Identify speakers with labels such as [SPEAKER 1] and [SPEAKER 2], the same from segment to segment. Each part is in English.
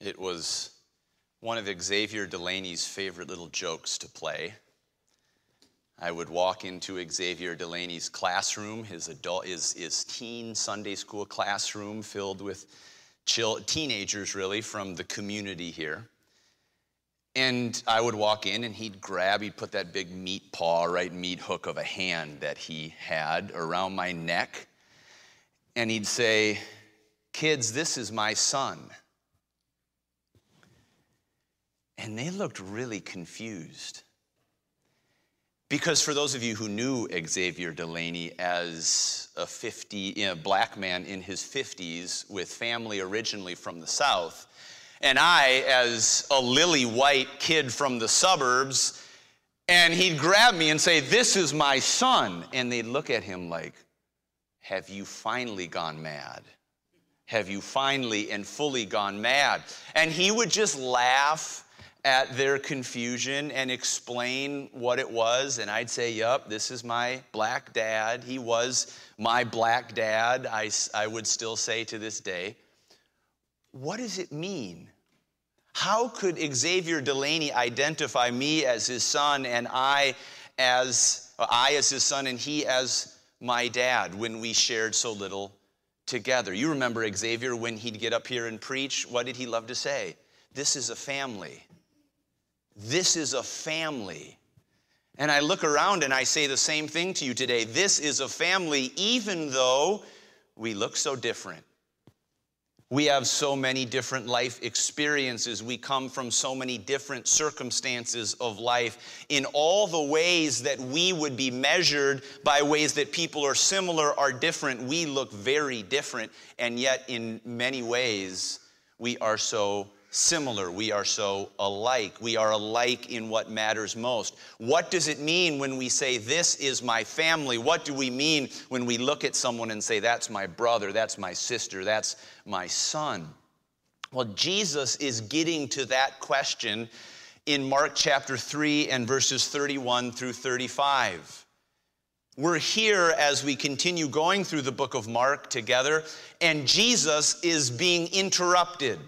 [SPEAKER 1] It was one of Xavier Delaney's favorite little jokes to play. I would walk into Xavier Delaney's classroom, his adult, his, his teen Sunday school classroom filled with chill, teenagers, really, from the community here. And I would walk in and he'd grab, he'd put that big meat paw, right, meat hook of a hand that he had around my neck. And he'd say, Kids, this is my son. And they looked really confused. Because for those of you who knew Xavier Delaney as a 50, you know, black man in his 50s with family originally from the South, and I as a lily white kid from the suburbs, and he'd grab me and say, This is my son. And they'd look at him like, Have you finally gone mad? Have you finally and fully gone mad? And he would just laugh at their confusion and explain what it was. And I'd say, Yup, this is my black dad. He was my black dad, I, I would still say to this day. What does it mean? How could Xavier Delaney identify me as his son and I as I as his son and he as my dad when we shared so little together? You remember Xavier when he'd get up here and preach, what did he love to say? This is a family. This is a family. And I look around and I say the same thing to you today. This is a family, even though we look so different. We have so many different life experiences. We come from so many different circumstances of life. In all the ways that we would be measured by ways that people are similar are different, we look very different. And yet, in many ways, we are so similar. We are so alike. We are alike in what matters most. What does it mean when we say, This is my family? What do we mean when we look at someone and say, That's my brother, that's my sister, that's my son? Well, Jesus is getting to that question in Mark chapter 3 and verses 31 through 35. We're here as we continue going through the book of Mark together, and Jesus is being interrupted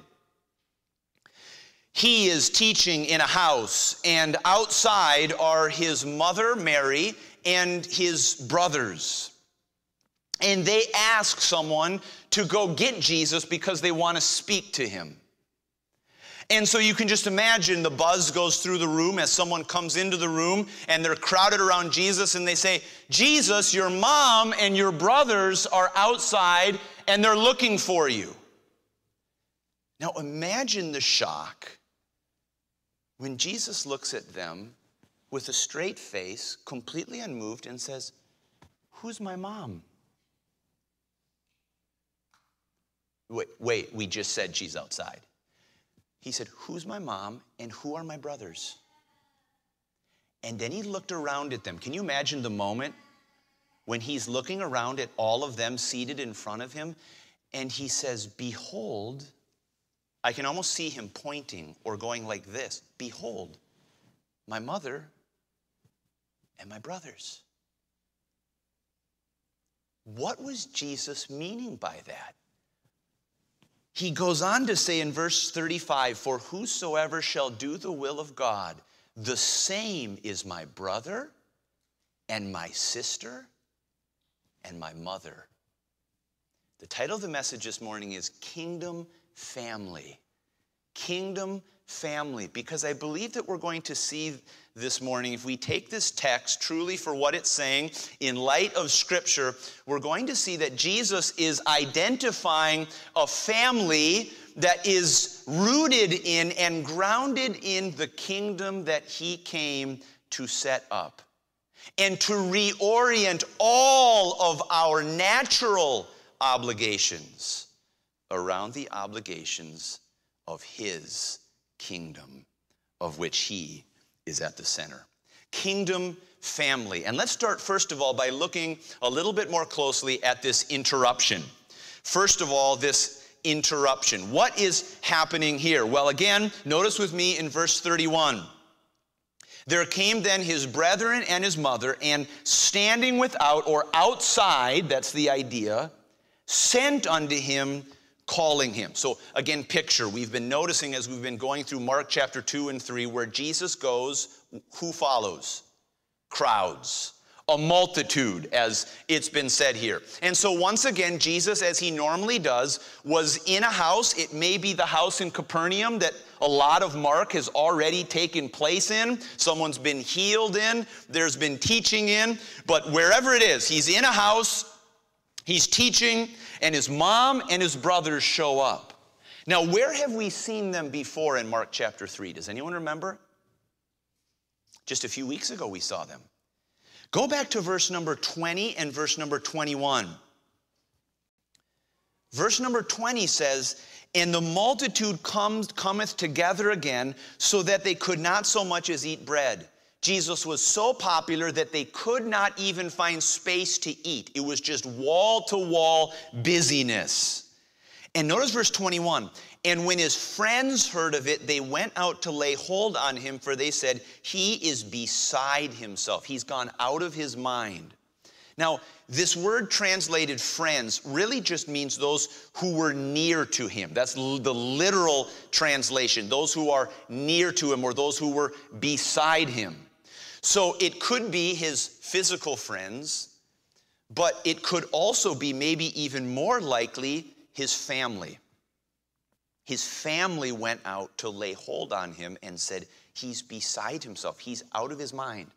[SPEAKER 1] he is teaching in a house, and outside are his mother, Mary, and his brothers. And they ask someone to go get Jesus because they want to speak to him. And so you can just imagine the buzz goes through the room as someone comes into the room and they're crowded around Jesus and they say, Jesus, your mom and your brothers are outside and they're looking for you. Now imagine the shock when Jesus looks at them with a straight face, completely unmoved, and says, Who's my mom? Wait, wait, we just said she's outside. He said, Who's my mom and who are my brothers? And then he looked around at them. Can you imagine the moment when he's looking around at all of them seated in front of him and he says, Behold, I can almost see him pointing or going like this Behold, my mother and my brothers. What was Jesus meaning by that? He goes on to say in verse 35 For whosoever shall do the will of God, the same is my brother and my sister and my mother. The title of the message this morning is Kingdom family. Kingdom family. Because I believe that we're going to see this morning, if we take this text truly for what it's saying in light of Scripture, we're going to see that Jesus is identifying a family that is rooted in and grounded in the kingdom that he came to set up and to reorient all of our natural obligations around the obligations of his kingdom, of which he is at the center. Kingdom family. And let's start, first of all, by looking a little bit more closely at this interruption. First of all, this interruption. What is happening here? Well, again, notice with me in verse 31. There came then his brethren and his mother, and standing without or outside, that's the idea, sent unto him calling him. So, again, picture. We've been noticing as we've been going through Mark chapter 2 and 3, where Jesus goes, who follows? Crowds a multitude, as it's been said here. And so, once again, Jesus, as he normally does, was in a house. It may be the house in Capernaum that a lot of Mark has already taken place in. Someone's been healed in, there's been teaching in. But wherever it is, he's in a house, he's teaching, and his mom and his brothers show up. Now, where have we seen them before in Mark chapter 3? Does anyone remember? Just a few weeks ago, we saw them. Go back to verse number 20 and verse number 21. Verse number 20 says, And the multitude comes, cometh together again, so that they could not so much as eat bread. Jesus was so popular that they could not even find space to eat. It was just wall to wall busyness. And notice verse 21 and when his friends heard of it, they went out to lay hold on him, for they said, He is beside himself. He's gone out of his mind. Now, this word translated friends really just means those who were near to him. That's the literal translation, those who are near to him or those who were beside him. So it could be his physical friends, but it could also be maybe even more likely his family his family went out to lay hold on him and said, He's beside himself, he's out of his mind.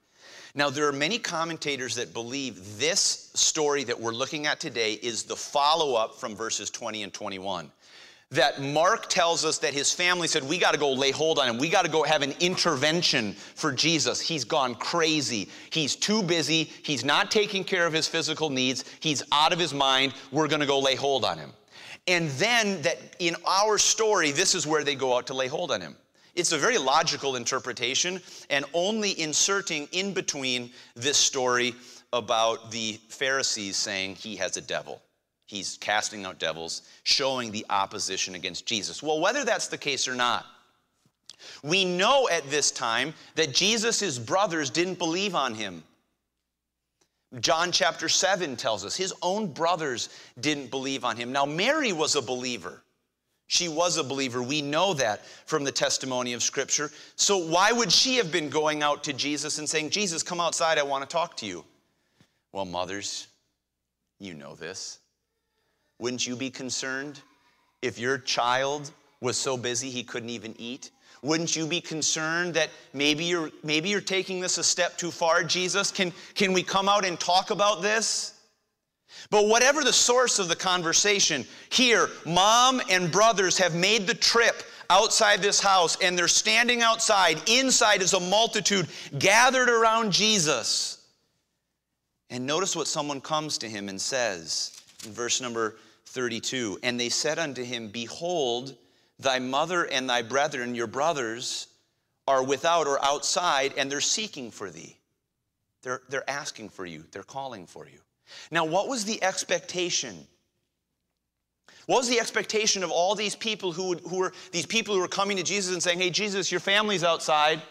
[SPEAKER 1] Now, there are many commentators that believe this story that we're looking at today is the follow up from verses 20 and 21. That Mark tells us that his family said, We got to go lay hold on him. We got to go have an intervention for Jesus. He's gone crazy. He's too busy. He's not taking care of his physical needs. He's out of his mind. We're going to go lay hold on him. And then that in our story, this is where they go out to lay hold on him. It's a very logical interpretation, and only inserting in between this story about the Pharisees saying he has a devil. He's casting out devils, showing the opposition against Jesus. Well, whether that's the case or not, we know at this time that Jesus' brothers didn't believe on him. John chapter 7 tells us his own brothers didn't believe on him. Now, Mary was a believer. She was a believer. We know that from the testimony of Scripture. So, why would she have been going out to Jesus and saying, Jesus, come outside, I want to talk to you? Well, mothers, you know this. Wouldn't you be concerned if your child was so busy he couldn't even eat? Wouldn't you be concerned that maybe you're, maybe you're taking this a step too far, Jesus? Can, can we come out and talk about this? But whatever the source of the conversation, here, mom and brothers have made the trip outside this house and they're standing outside. Inside is a multitude gathered around Jesus. And notice what someone comes to him and says in verse number 32 And they said unto him, Behold, Thy mother and thy brethren, your brothers, are without or outside, and they're seeking for thee. They're, they're asking for you, they're calling for you. Now, what was the expectation? What was the expectation of all these people who, would, who were these people who were coming to Jesus and saying, Hey, Jesus, your family's outside?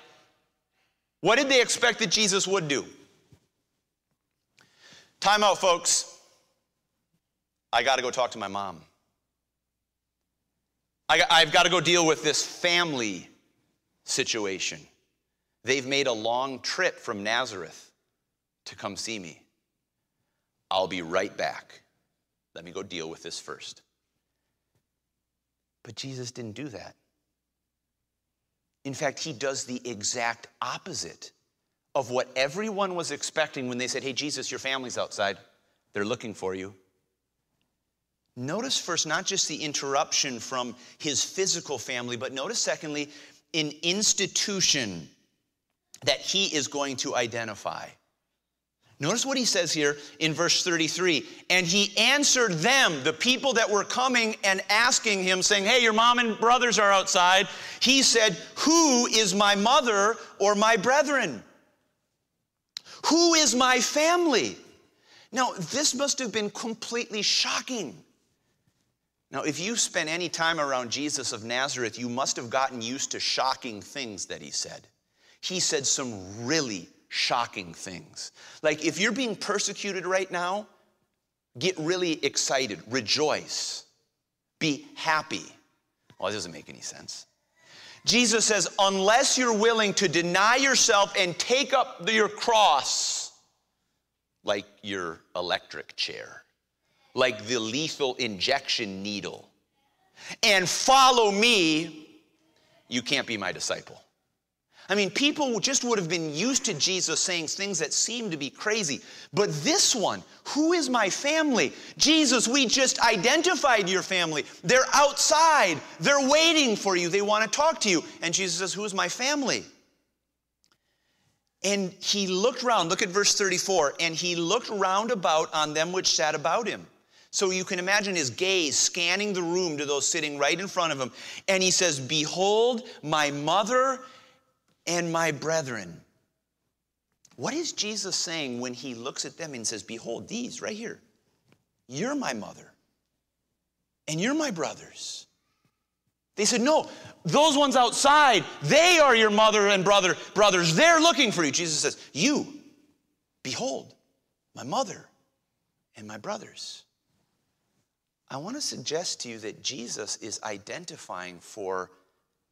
[SPEAKER 1] What did they expect that Jesus would do? Time out, folks. I got to go talk to my mom. I, have got to go deal with this family situation. They've made a long trip from Nazareth to come see me. I'll be right back. Let me go deal with this first. But Jesus didn't do that. In fact, he does the exact opposite of what everyone was expecting when they said, Hey, Jesus, your family's outside. They're looking for you. Notice first not just the interruption from his physical family, but notice secondly, an institution that he is going to identify. Notice what he says here in verse 33. And he answered them, the people that were coming and asking him, saying, Hey, your mom and brothers are outside. He said, Who is my mother or my brethren? Who is my family? Now, this must have been completely shocking now, if you spent any time around Jesus of Nazareth, you must have gotten used to shocking things that he said. He said some really shocking things. Like if you're being persecuted right now, get really excited, rejoice. Be happy. Well, that doesn't make any sense. Jesus says, unless you're willing to deny yourself and take up your cross, like your electric chair, like the lethal injection needle, and follow me, you can't be my disciple. I mean, people just would have been used to Jesus saying things that seemed to be crazy. But this one, who is my family? Jesus, we just identified your family. They're outside, they're waiting for you, they want to talk to you. And Jesus says, Who is my family? And he looked round, look at verse 34, and he looked round about on them which sat about him. So you can imagine his gaze scanning the room to those sitting right in front of him. And he says, Behold, my mother and my brethren. What is Jesus saying when he looks at them and says, Behold, these right here, you're my mother and you're my brothers? They said, No, those ones outside, they are your mother and brother, brothers. They're looking for you. Jesus says, You, behold, my mother and my brothers. I want to suggest to you that Jesus is identifying for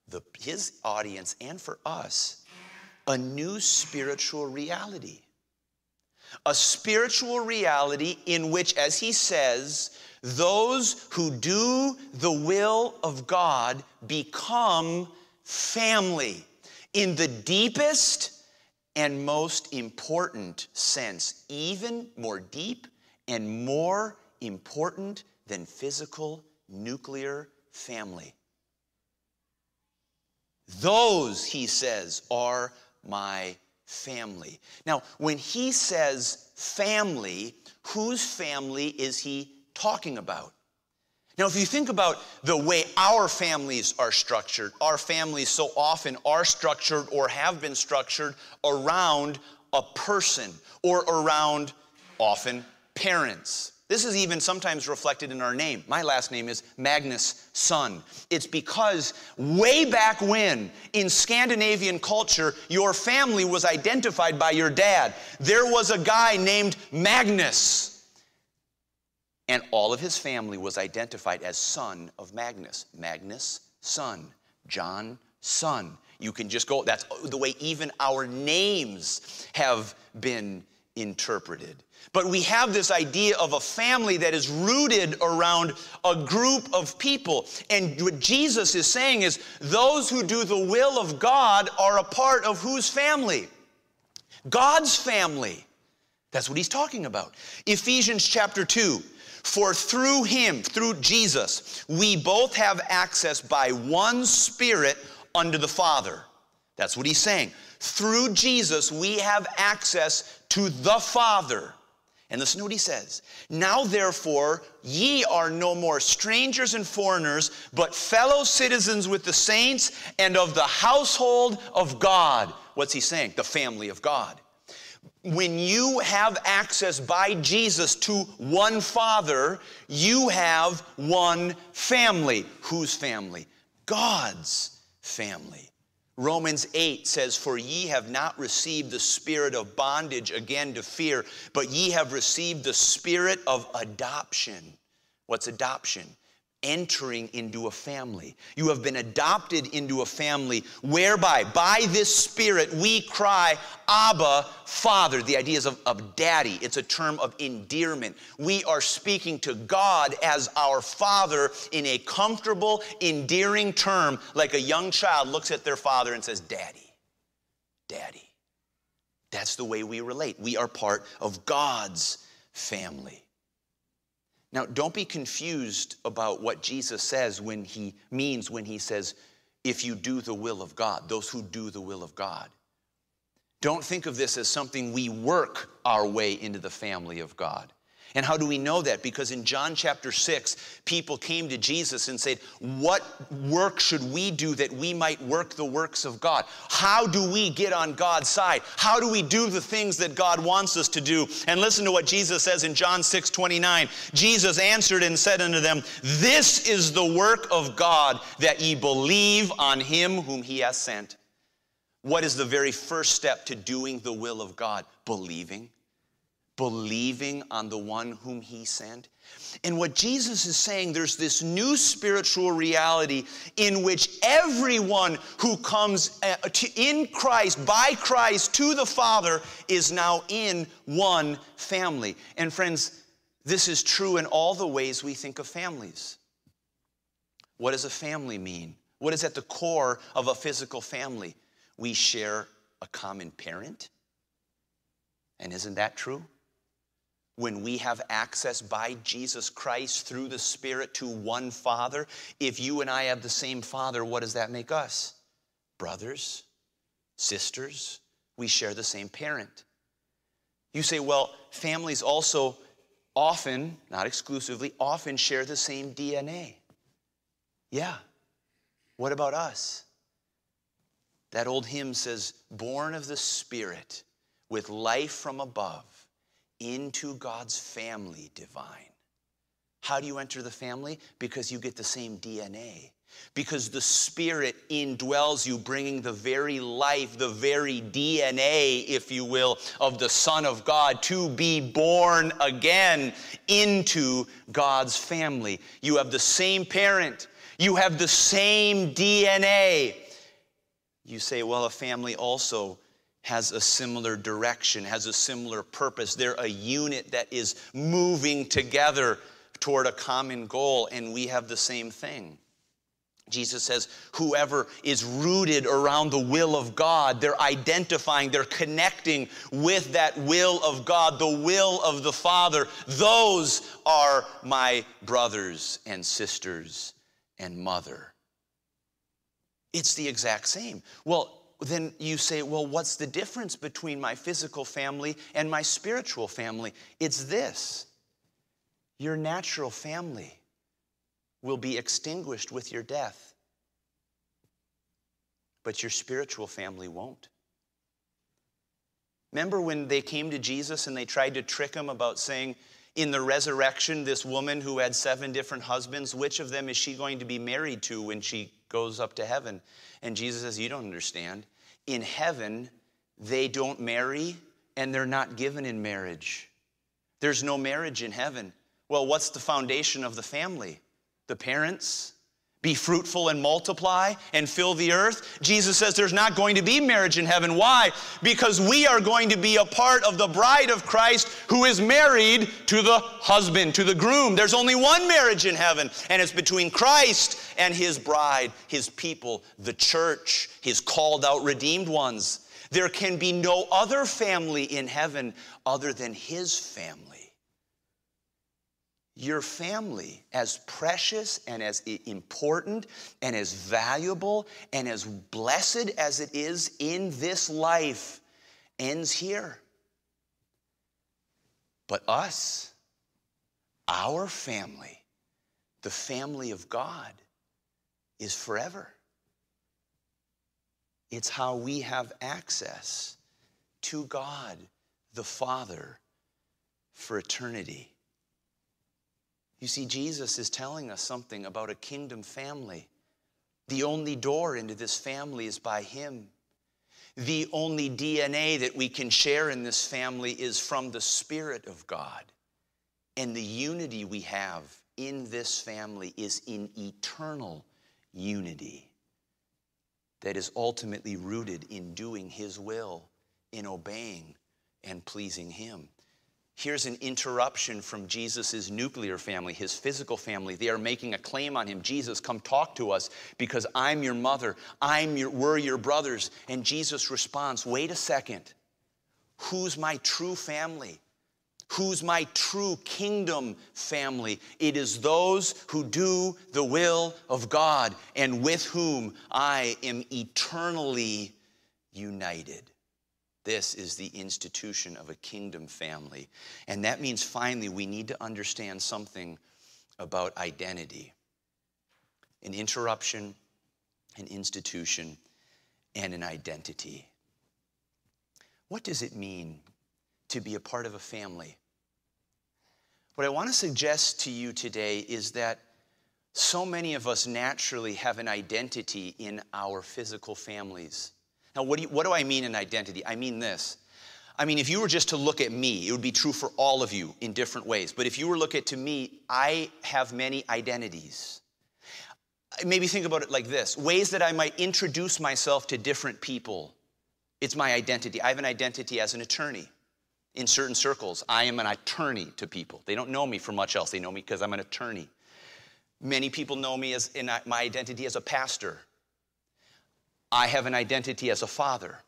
[SPEAKER 1] the, his audience and for us a new spiritual reality. A spiritual reality in which, as he says, those who do the will of God become family in the deepest and most important sense, even more deep and more important than physical nuclear family. Those, he says, are my family. Now, when he says family, whose family is he talking about? Now, if you think about the way our families are structured, our families so often are structured or have been structured around a person or around often parents. This is even sometimes reflected in our name. My last name is Magnuson. It's because way back when in Scandinavian culture, your family was identified by your dad. There was a guy named Magnus, and all of his family was identified as son of Magnus. Magnus, son. John, son. You can just go, that's the way even our names have been interpreted. But we have this idea of a family that is rooted around a group of people. And what Jesus is saying is those who do the will of God are a part of whose family? God's family. That's what he's talking about. Ephesians chapter 2. For through him, through Jesus, we both have access by one Spirit unto the Father. That's what he's saying. Through Jesus, we have access to the Father. And listen to what he says. Now, therefore, ye are no more strangers and foreigners, but fellow citizens with the saints and of the household of God. What's he saying? The family of God. When you have access by Jesus to one Father, you have one family. Whose family? God's family. Romans 8 says, For ye have not received the spirit of bondage again to fear, but ye have received the spirit of adoption. What's adoption? Entering into a family. You have been adopted into a family whereby, by this Spirit, we cry, Abba, Father. The idea is of, of daddy, it's a term of endearment. We are speaking to God as our Father in a comfortable, endearing term, like a young child looks at their father and says, Daddy, Daddy. That's the way we relate. We are part of God's family. Now, don't be confused about what Jesus says when he means when he says, if you do the will of God, those who do the will of God. Don't think of this as something we work our way into the family of God. And how do we know that? Because in John chapter 6, people came to Jesus and said, What work should we do that we might work the works of God? How do we get on God's side? How do we do the things that God wants us to do? And listen to what Jesus says in John 6 29. Jesus answered and said unto them, This is the work of God, that ye believe on him whom he has sent. What is the very first step to doing the will of God? Believing believing on the one whom he sent. And what Jesus is saying, there's this new spiritual reality in which everyone who comes uh, in Christ, by Christ, to the Father, is now in one family. And friends, this is true in all the ways we think of families. What does a family mean? What is at the core of a physical family? We share a common parent. And isn't that true? When we have access by Jesus Christ through the Spirit to one Father, if you and I have the same Father, what does that make us? Brothers, sisters, we share the same parent. You say, well, families also often, not exclusively, often share the same DNA. Yeah. What about us? That old hymn says, born of the Spirit with life from above into God's family divine. How do you enter the family? Because you get the same DNA. Because the Spirit indwells you, bringing the very life, the very DNA, if you will, of the Son of God to be born again into God's family. You have the same parent, you have the same DNA. You say, well, a family also has a similar direction, has a similar purpose. They're a unit that is moving together toward a common goal, and we have the same thing. Jesus says, whoever is rooted around the will of God, they're identifying, they're connecting with that will of God, the will of the Father. Those are my brothers and sisters and mother. It's the exact same. Well, then you say, well, what's the difference between my physical family and my spiritual family? It's this your natural family will be extinguished with your death, but your spiritual family won't. Remember when they came to Jesus and they tried to trick him about saying, in the resurrection, this woman who had seven different husbands, which of them is she going to be married to when she goes up to heaven? And Jesus says, You don't understand in heaven, they don't marry and they're not given in marriage. There's no marriage in heaven. Well, what's the foundation of the family? The parents? Be fruitful and multiply and fill the earth. Jesus says there's not going to be marriage in heaven. Why? Because we are going to be a part of the bride of Christ who is married to the husband, to the groom. There's only one marriage in heaven, and it's between Christ and his bride, his people, the church, his called out, redeemed ones. There can be no other family in heaven other than his family your family, as precious and as important and as valuable and as blessed as it is in this life, ends here. But us, our family, the family of God, is forever. It's how we have access to God the Father for eternity. You see, Jesus is telling us something about a kingdom family. The only door into this family is by Him. The only DNA that we can share in this family is from the Spirit of God. And the unity we have in this family is in eternal unity that is ultimately rooted in doing His will, in obeying and pleasing Him. Here's an interruption from Jesus' nuclear family, his physical family. They are making a claim on him. Jesus, come talk to us because I'm your mother. I'm your, we're your brothers. And Jesus responds, wait a second. Who's my true family? Who's my true kingdom family? It is those who do the will of God and with whom I am eternally united. This is the institution of a kingdom family. And that means finally we need to understand something about identity an interruption, an institution, and an identity. What does it mean to be a part of a family? What I want to suggest to you today is that so many of us naturally have an identity in our physical families. Now, what do, you, what do I mean in identity? I mean this I mean, if you were just to look at me, it would be true for all of you in different ways. But if you were to look at to me, I have many identities. Maybe think about it like this ways that I might introduce myself to different people. It's my identity. I have an identity as an attorney. In certain circles, I am an attorney to people. They don't know me for much else. They know me because I'm an attorney. Many people know me as in my identity as a pastor. I have an identity as a father.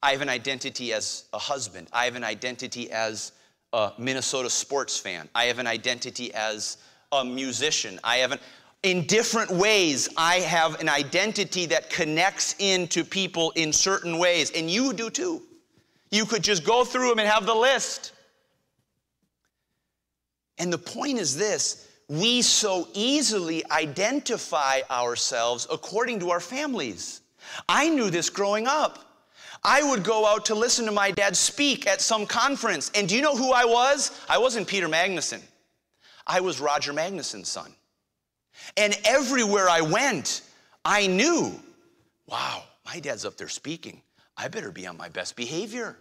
[SPEAKER 1] I have an identity as a husband. I have an identity as a Minnesota sports fan. I have an identity as a musician. I have an, in different ways, I have an identity that connects into people in certain ways, and you do too. You could just go through them and have the list. And the point is this we so easily identify ourselves according to our families. I knew this growing up. I would go out to listen to my dad speak at some conference. And do you know who I was? I wasn't Peter Magnuson. I was Roger Magnuson's son. And everywhere I went, I knew, wow, my dad's up there speaking. I better be on my best behavior.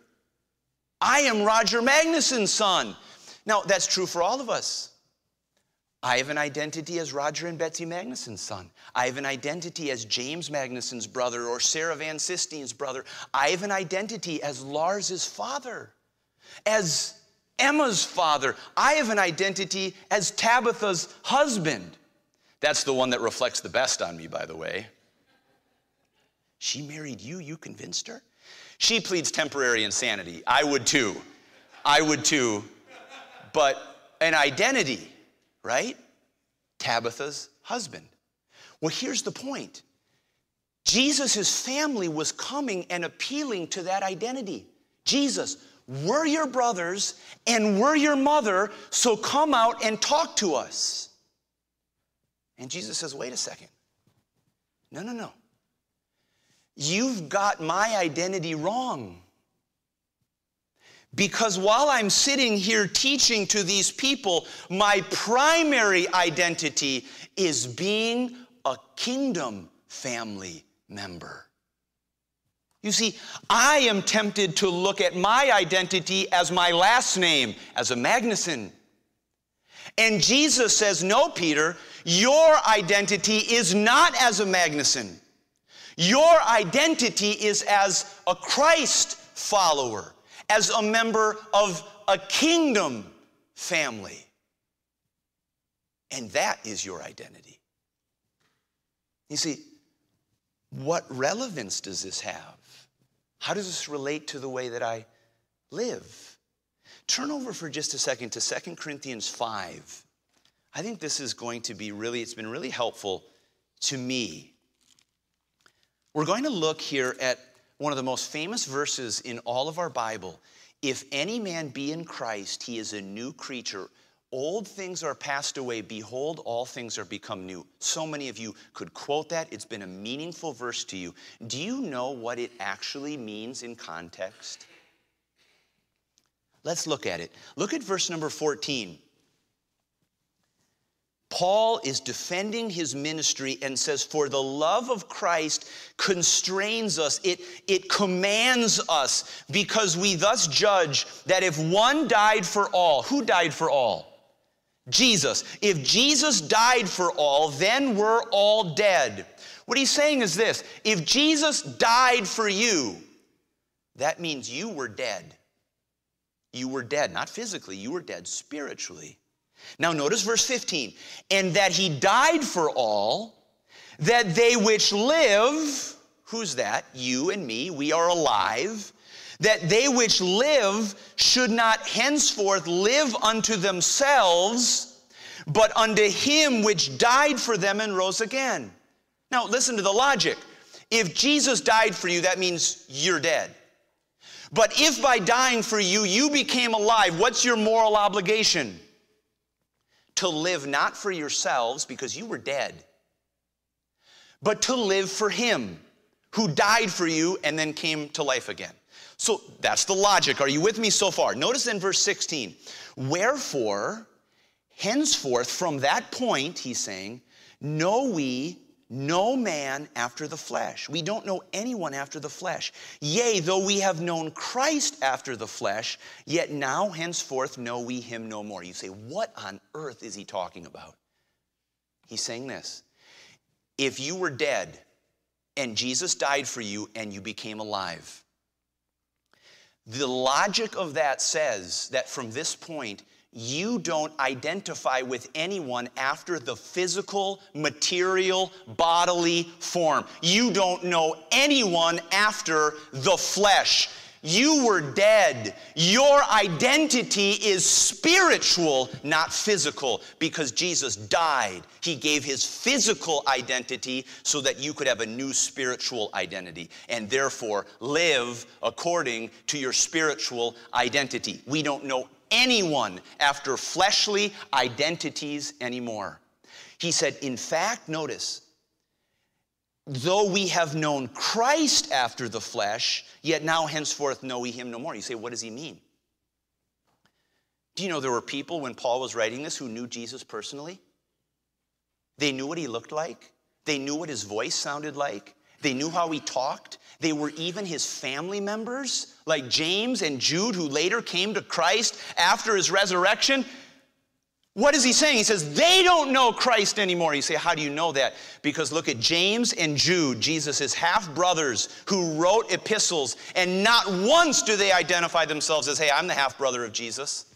[SPEAKER 1] I am Roger Magnuson's son. Now, that's true for all of us. I have an identity as Roger and Betsy Magnuson's son. I have an identity as James Magnuson's brother or Sarah Van Sistine's brother. I have an identity as Lars's father, as Emma's father. I have an identity as Tabitha's husband. That's the one that reflects the best on me, by the way. She married you, you convinced her? She pleads temporary insanity. I would too. I would too. But an identity right? Tabitha's husband. Well, here's the point Jesus' family was coming and appealing to that identity. Jesus, we're your brothers and we're your mother, so come out and talk to us. And Jesus says, wait a second. No, no, no. You've got my identity wrong. Because while I'm sitting here teaching to these people, my primary identity is being a kingdom family member. You see, I am tempted to look at my identity as my last name, as a Magnuson. And Jesus says, No, Peter, your identity is not as a Magnuson. Your identity is as a Christ follower as a member of a kingdom family. And that is your identity. You see, what relevance does this have? How does this relate to the way that I live? Turn over for just a second to 2 Corinthians 5. I think this is going to be really, it's been really helpful to me. We're going to look here at one of the most famous verses in all of our Bible. If any man be in Christ, he is a new creature. Old things are passed away. Behold, all things are become new. So many of you could quote that. It's been a meaningful verse to you. Do you know what it actually means in context? Let's look at it. Look at verse number 14. Paul is defending his ministry and says, For the love of Christ constrains us, it, it commands us, because we thus judge that if one died for all, who died for all? Jesus. If Jesus died for all, then we're all dead. What he's saying is this if Jesus died for you, that means you were dead. You were dead, not physically, you were dead spiritually. Now, notice verse 15. And that he died for all, that they which live, who's that? You and me, we are alive. That they which live should not henceforth live unto themselves, but unto him which died for them and rose again. Now, listen to the logic. If Jesus died for you, that means you're dead. But if by dying for you, you became alive, what's your moral obligation? To live not for yourselves because you were dead, but to live for Him who died for you and then came to life again. So that's the logic. Are you with me so far? Notice in verse 16, wherefore, henceforth, from that point, he's saying, know we no man after the flesh. We don't know anyone after the flesh. Yea, though we have known Christ after the flesh, yet now henceforth know we him no more. You say, what on earth is he talking about? He's saying this If you were dead and Jesus died for you and you became alive, the logic of that says that from this point, you don't identify with anyone after the physical, material, bodily form. You don't know anyone after the flesh. You were dead. Your identity is spiritual, not physical, because Jesus died. He gave his physical identity so that you could have a new spiritual identity and therefore live according to your spiritual identity. We don't know anyone after fleshly identities anymore. He said, in fact, notice, though we have known Christ after the flesh, yet now henceforth know we him no more. You say, what does he mean? Do you know there were people when Paul was writing this who knew Jesus personally? They knew what he looked like, they knew what his voice sounded like, they knew how he talked. They were even his family members, like James and Jude, who later came to Christ after his resurrection. What is he saying? He says, they don't know Christ anymore. You say, how do you know that? Because look at James and Jude, Jesus' half brothers who wrote epistles, and not once do they identify themselves as, hey, I'm the half brother of Jesus.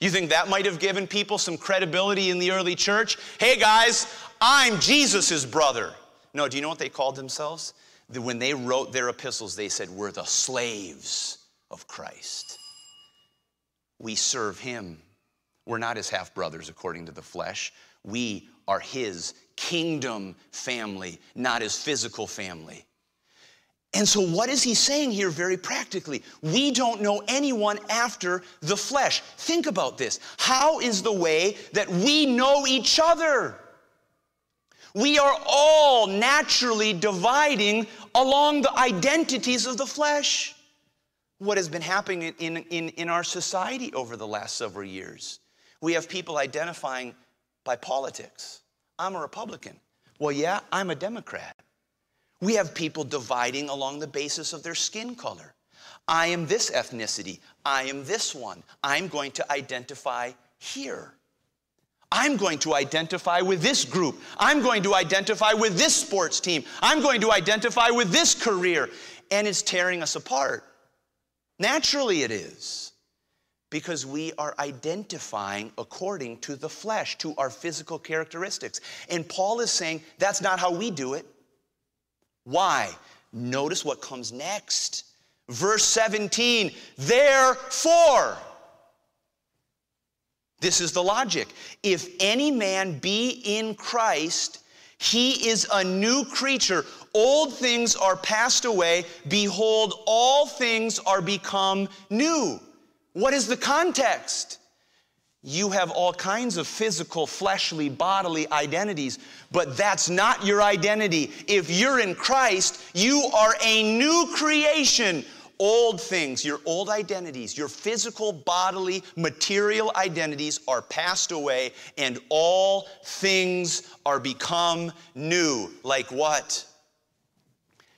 [SPEAKER 1] You think that might have given people some credibility in the early church? Hey guys, I'm Jesus' brother. No, do you know what they called themselves? When they wrote their epistles, they said, We're the slaves of Christ. We serve him. We're not his half brothers according to the flesh. We are his kingdom family, not his physical family. And so, what is he saying here very practically? We don't know anyone after the flesh. Think about this. How is the way that we know each other? We are all naturally dividing along the identities of the flesh. What has been happening in, in, in our society over the last several years? We have people identifying by politics. I'm a Republican. Well, yeah, I'm a Democrat. We have people dividing along the basis of their skin color. I am this ethnicity. I am this one. I'm going to identify here. I'm going to identify with this group. I'm going to identify with this sports team. I'm going to identify with this career. And it's tearing us apart. Naturally, it is. Because we are identifying according to the flesh, to our physical characteristics. And Paul is saying that's not how we do it. Why? Notice what comes next. Verse 17, therefore. This is the logic. If any man be in Christ, he is a new creature. Old things are passed away. Behold, all things are become new. What is the context? You have all kinds of physical, fleshly, bodily identities, but that's not your identity. If you're in Christ, you are a new creation old things, your old identities, your physical, bodily, material identities are passed away, and all things are become new. Like what?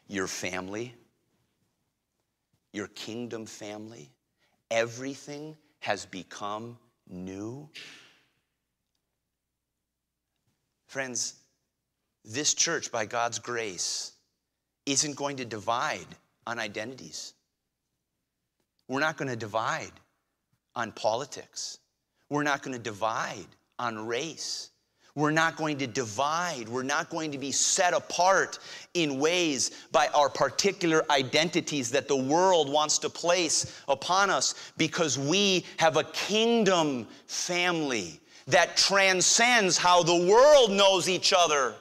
[SPEAKER 1] Your family, your kingdom family, everything has become new. Friends, this church, by God's grace, isn't going to divide on identities. We're not going to divide on politics. We're not going to divide on race. We're not going to divide. We're not going to be set apart in ways by our particular identities that the world wants to place upon us because we have a kingdom family that transcends how the world knows each other.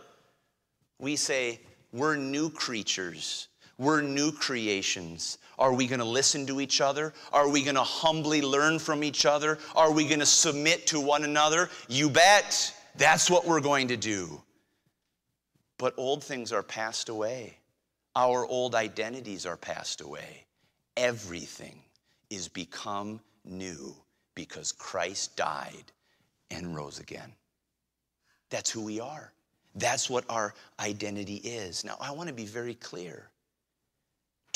[SPEAKER 1] We say, we're new creatures, we're new creations. Are we going to listen to each other? Are we going to humbly learn from each other? Are we going to submit to one another? You bet. That's what we're going to do. But old things are passed away. Our old identities are passed away. Everything is become new because Christ died and rose again. That's who we are. That's what our identity is. Now, I want to be very clear.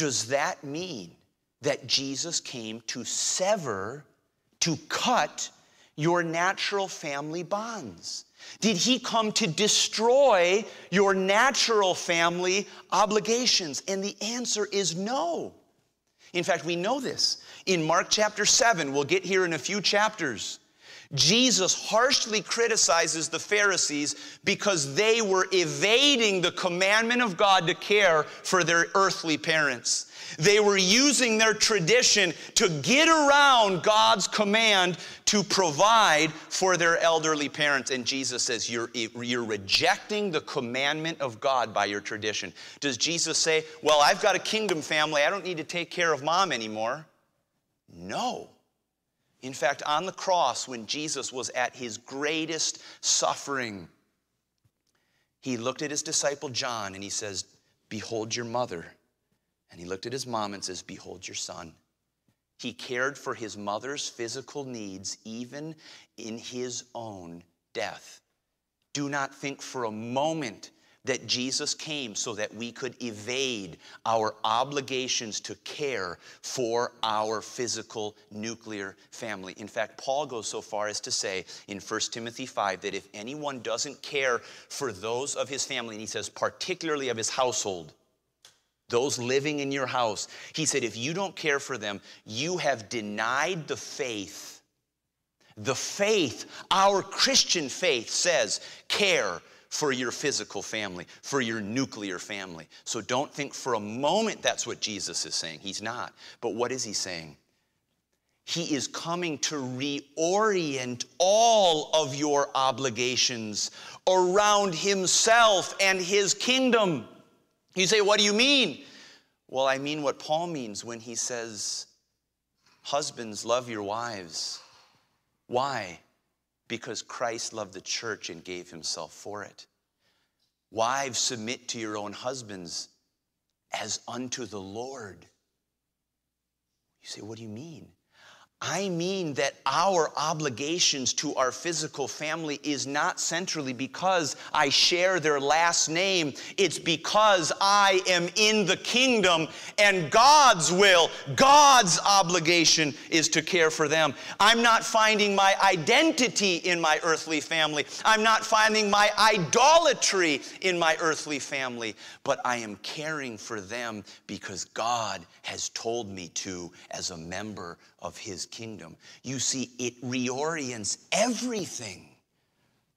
[SPEAKER 1] Does that mean that Jesus came to sever, to cut your natural family bonds? Did he come to destroy your natural family obligations? And the answer is no. In fact, we know this. In Mark chapter 7, we'll get here in a few chapters. Jesus harshly criticizes the Pharisees because they were evading the commandment of God to care for their earthly parents. They were using their tradition to get around God's command to provide for their elderly parents. And Jesus says, You're, you're rejecting the commandment of God by your tradition. Does Jesus say, Well, I've got a kingdom family, I don't need to take care of mom anymore? No. In fact, on the cross, when Jesus was at his greatest suffering, he looked at his disciple John and he says, Behold your mother. And he looked at his mom and says, Behold your son. He cared for his mother's physical needs even in his own death. Do not think for a moment that Jesus came so that we could evade our obligations to care for our physical nuclear family. In fact, Paul goes so far as to say in 1 Timothy 5 that if anyone doesn't care for those of his family, and he says particularly of his household, those living in your house, he said, if you don't care for them, you have denied the faith. The faith, our Christian faith says, care for your physical family, for your nuclear family. So don't think for a moment that's what Jesus is saying. He's not. But what is he saying? He is coming to reorient all of your obligations around himself and his kingdom. You say, What do you mean? Well, I mean what Paul means when he says, Husbands, love your wives. Why? Because Christ loved the church and gave himself for it. Wives, submit to your own husbands as unto the Lord. You say, what do you mean? I mean that our obligations to our physical family is not centrally because I share their last name. It's because I am in the kingdom and God's will, God's obligation is to care for them. I'm not finding my identity in my earthly family. I'm not finding my idolatry in my earthly family, but I am caring for them because God has told me to as a member of his kingdom. You see, it reorients everything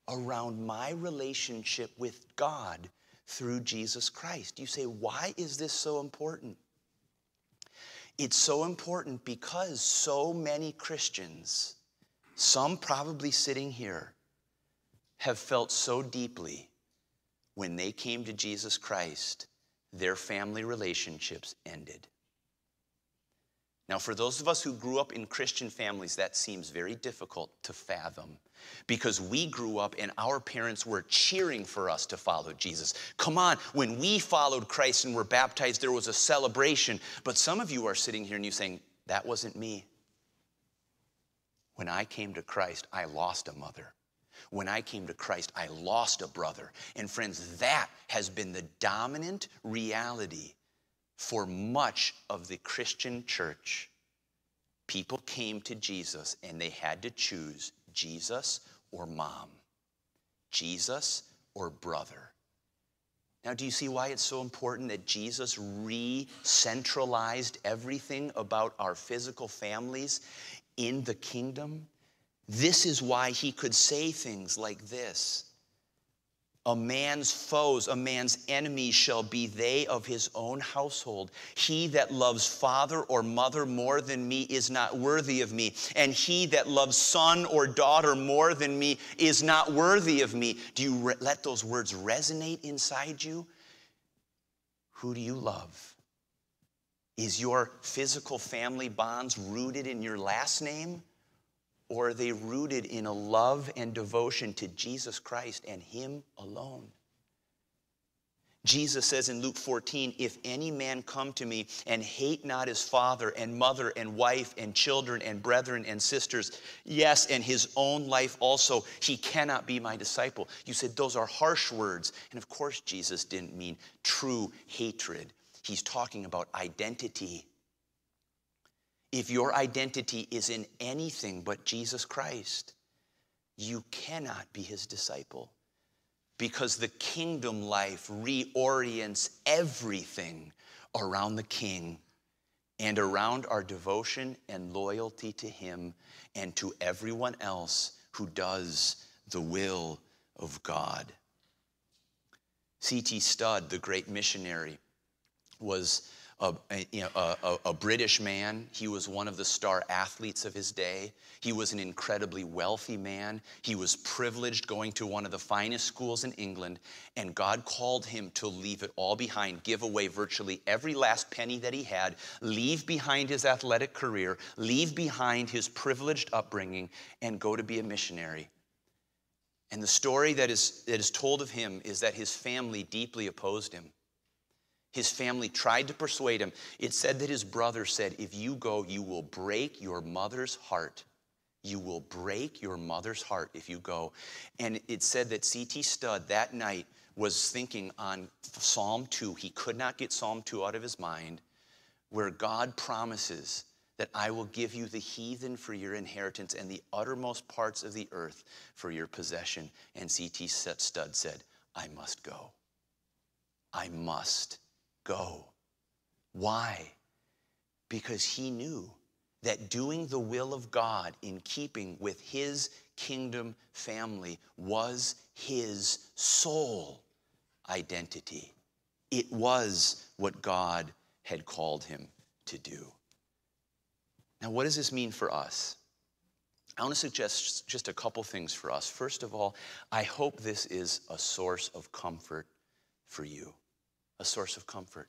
[SPEAKER 1] around my relationship with God through Jesus Christ. You say, why is this so important? It's so important because so many Christians, some probably sitting here, have felt so deeply when they came to Jesus Christ, their family relationships ended. Now, for those of us who grew up in Christian families, that seems very difficult to fathom because we grew up and our parents were cheering for us to follow Jesus. Come on, when we followed Christ and were baptized, there was a celebration. But some of you are sitting here and you're saying, That wasn't me. When I came to Christ, I lost a mother. When I came to Christ, I lost a brother. And friends, that has been the dominant reality for much of the Christian church, people came to Jesus and they had to choose Jesus or mom, Jesus or brother. Now, do you see why it's so important that Jesus re centralized everything about our physical families in the kingdom? This is why he could say things like this a man's foes, a man's enemies shall be they of his own household. He that loves father or mother more than me is not worthy of me. And he that loves son or daughter more than me is not worthy of me. Do you re- let those words resonate inside you? Who do you love? Is your physical family bonds rooted in your last name? Or are they rooted in a love and devotion to Jesus Christ and Him alone? Jesus says in Luke 14, if any man come to me and hate not his father and mother and wife and children and brethren and sisters, yes, and his own life also, he cannot be my disciple. You said those are harsh words. And of course, Jesus didn't mean true hatred. He's talking about identity. If your identity is in anything but Jesus Christ, you cannot be his disciple because the kingdom life reorients everything around the king and around our devotion and loyalty to him and to everyone else who does the will of God. C.T. Studd, the great missionary, was a, know, a, a, British man. He was one of the star athletes of his day. He was an incredibly wealthy man. He was privileged going to one of the finest schools in England, and God called him to leave it all behind, give away virtually every last penny that he had, leave behind his athletic career, leave behind his privileged upbringing, and go to be a missionary. And the story that is, that is told of him is that his family deeply opposed him. His family tried to persuade him. It said that his brother said, If you go, you will break your mother's heart. You will break your mother's heart if you go. And it said that C.T. Studd that night was thinking on Psalm 2. He could not get Psalm 2 out of his mind, where God promises that I will give you the heathen for your inheritance and the uttermost parts of the earth for your possession. And C.T. Studd said, I must go. I must go. Why? Because he knew that doing the will of God in keeping with his kingdom family was his sole identity. It was what God had called him to do. Now, what does this mean for us? I want to suggest just a couple things for us. First of all, I hope this is a source of comfort for you a source of comfort.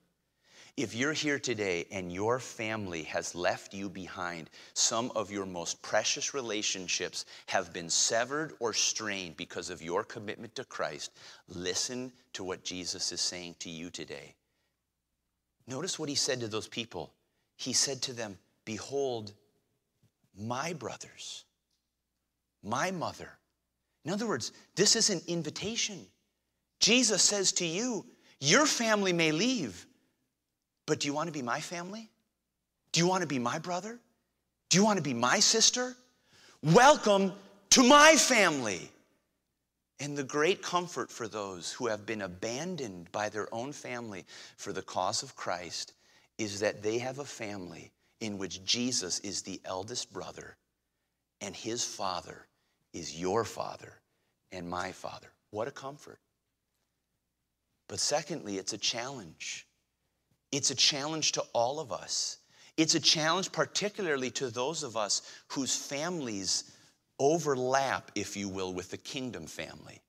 [SPEAKER 1] If you're here today and your family has left you behind, some of your most precious relationships have been severed or strained because of your commitment to Christ, listen to what Jesus is saying to you today. Notice what he said to those people. He said to them, Behold, my brothers, my mother. In other words, this is an invitation. Jesus says to you, your family may leave, but do you want to be my family? Do you want to be my brother? Do you want to be my sister? Welcome to my family. And the great comfort for those who have been abandoned by their own family for the cause of Christ is that they have a family in which Jesus is the eldest brother and his father is your father and my father. What a comfort. But secondly, it's a challenge. It's a challenge to all of us. It's a challenge, particularly to those of us whose families overlap, if you will, with the kingdom family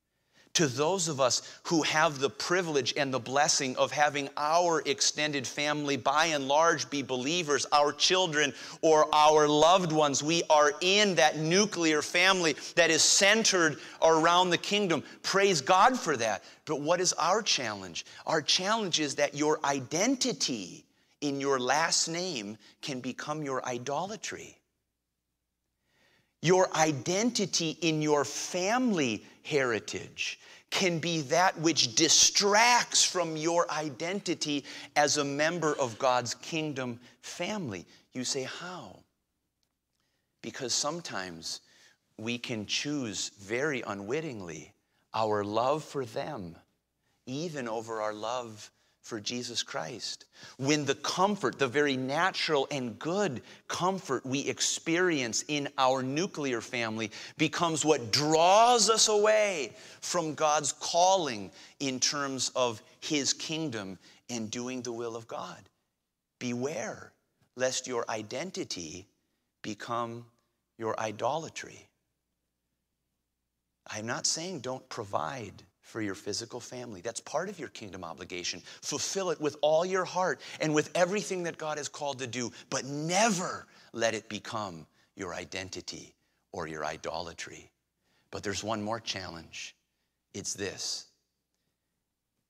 [SPEAKER 1] to those of us who have the privilege and the blessing of having our extended family by and large be believers, our children or our loved ones. We are in that nuclear family that is centered around the kingdom. Praise God for that. But what is our challenge? Our challenge is that your identity in your last name can become your idolatry. Your identity in your family heritage can be that which distracts from your identity as a member of God's kingdom family. You say, How? Because sometimes we can choose very unwittingly our love for them, even over our love for Jesus Christ. When the comfort, the very natural and good comfort we experience in our nuclear family becomes what draws us away from God's calling in terms of His kingdom and doing the will of God. Beware lest your identity become your idolatry. I'm not saying don't provide for your physical family. That's part of your kingdom obligation. Fulfill it with all your heart and with everything that God has called to do, but never let it become your identity or your idolatry. But there's one more challenge it's this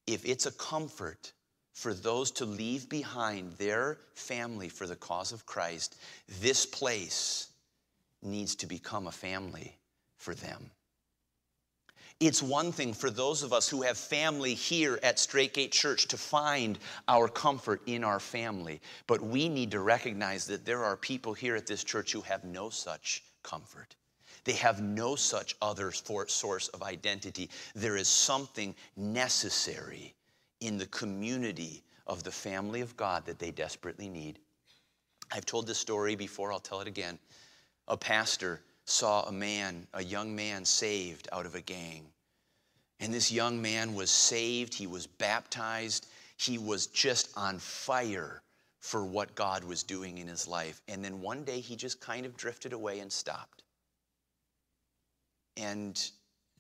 [SPEAKER 1] if it's a comfort for those to leave behind their family for the cause of Christ, this place needs to become a family for them. It's one thing for those of us who have family here at Straight Gate Church to find our comfort in our family. But we need to recognize that there are people here at this church who have no such comfort. They have no such other source of identity. There is something necessary in the community of the family of God that they desperately need. I've told this story before, I'll tell it again. A pastor saw a man, a young man, saved out of a gang. And this young man was saved, he was baptized, he was just on fire for what God was doing in his life. And then one day he just kind of drifted away and stopped. And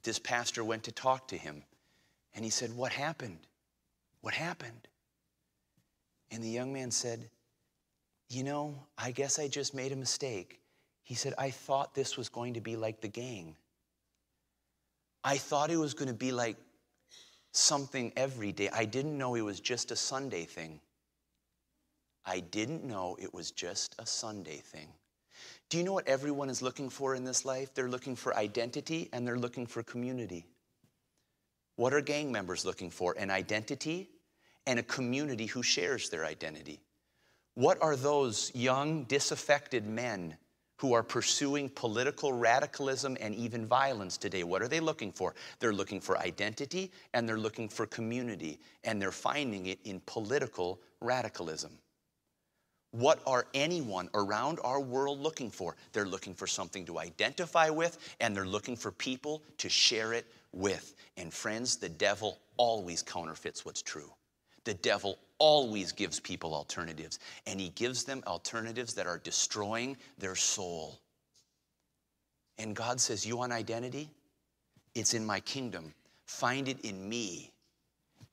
[SPEAKER 1] this pastor went to talk to him. And he said, What happened? What happened? And the young man said, You know, I guess I just made a mistake. He said, I thought this was going to be like the gang. I thought it was going to be like something every day. I didn't know it was just a Sunday thing. I didn't know it was just a Sunday thing. Do you know what everyone is looking for in this life? They're looking for identity and they're looking for community. What are gang members looking for? An identity and a community who shares their identity. What are those young, disaffected men who are pursuing political radicalism and even violence today. What are they looking for? They're looking for identity and they're looking for community, and they're finding it in political radicalism. What are anyone around our world looking for? They're looking for something to identify with and they're looking for people to share it with. And friends, the devil always counterfeits what's true. The devil always gives people alternatives, and he gives them alternatives that are destroying their soul. And God says, You want identity? It's in my kingdom. Find it in me.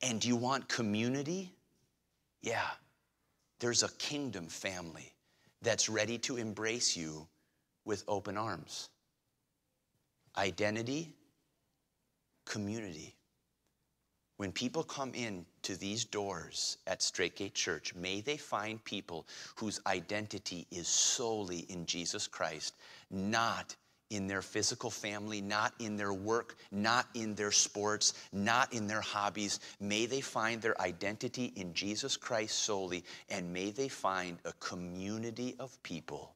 [SPEAKER 1] And do you want community? Yeah, there's a kingdom family that's ready to embrace you with open arms. Identity, community. When people come in to these doors at Straight Gate Church, may they find people whose identity is solely in Jesus Christ, not in their physical family, not in their work, not in their sports, not in their hobbies. May they find their identity in Jesus Christ solely, and may they find a community of people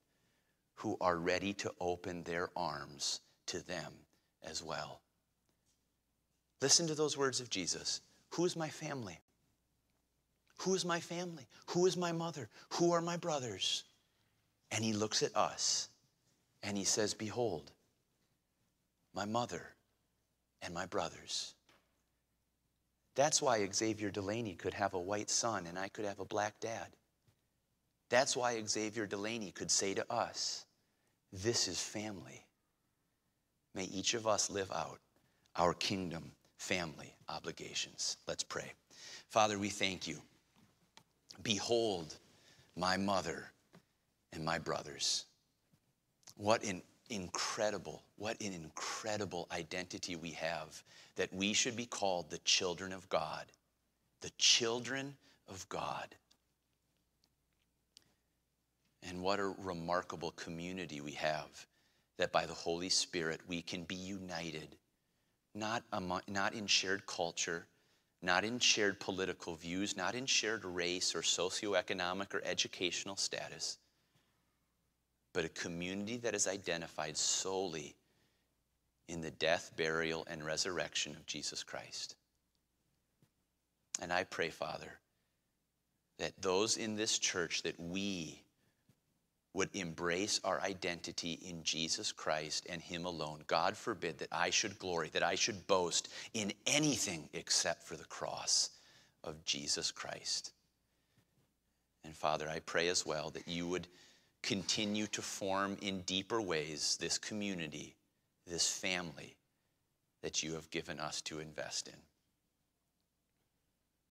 [SPEAKER 1] who are ready to open their arms to them as well. Listen to those words of Jesus Who is my family? Who is my family? Who is my mother? Who are my brothers? And he looks at us and he says, Behold, my mother and my brothers. That's why Xavier Delaney could have a white son and I could have a black dad. That's why Xavier Delaney could say to us, This is family. May each of us live out our kingdom family obligations. Let's pray. Father, we thank you. Behold, my mother and my brothers. What an incredible, what an incredible identity we have that we should be called the children of God. The children of God. And what a remarkable community we have that by the Holy Spirit we can be united not, among, not in shared culture, not in shared political views, not in shared race or socioeconomic or educational status, but a community that is identified solely in the death, burial, and resurrection of Jesus Christ. And I pray, Father, that those in this church that we would embrace our identity in Jesus Christ and Him alone. God forbid that I should glory, that I should boast in anything except for the cross of Jesus Christ. And Father, I pray as well that you would continue to form in deeper ways this community, this family that you have given us to invest in.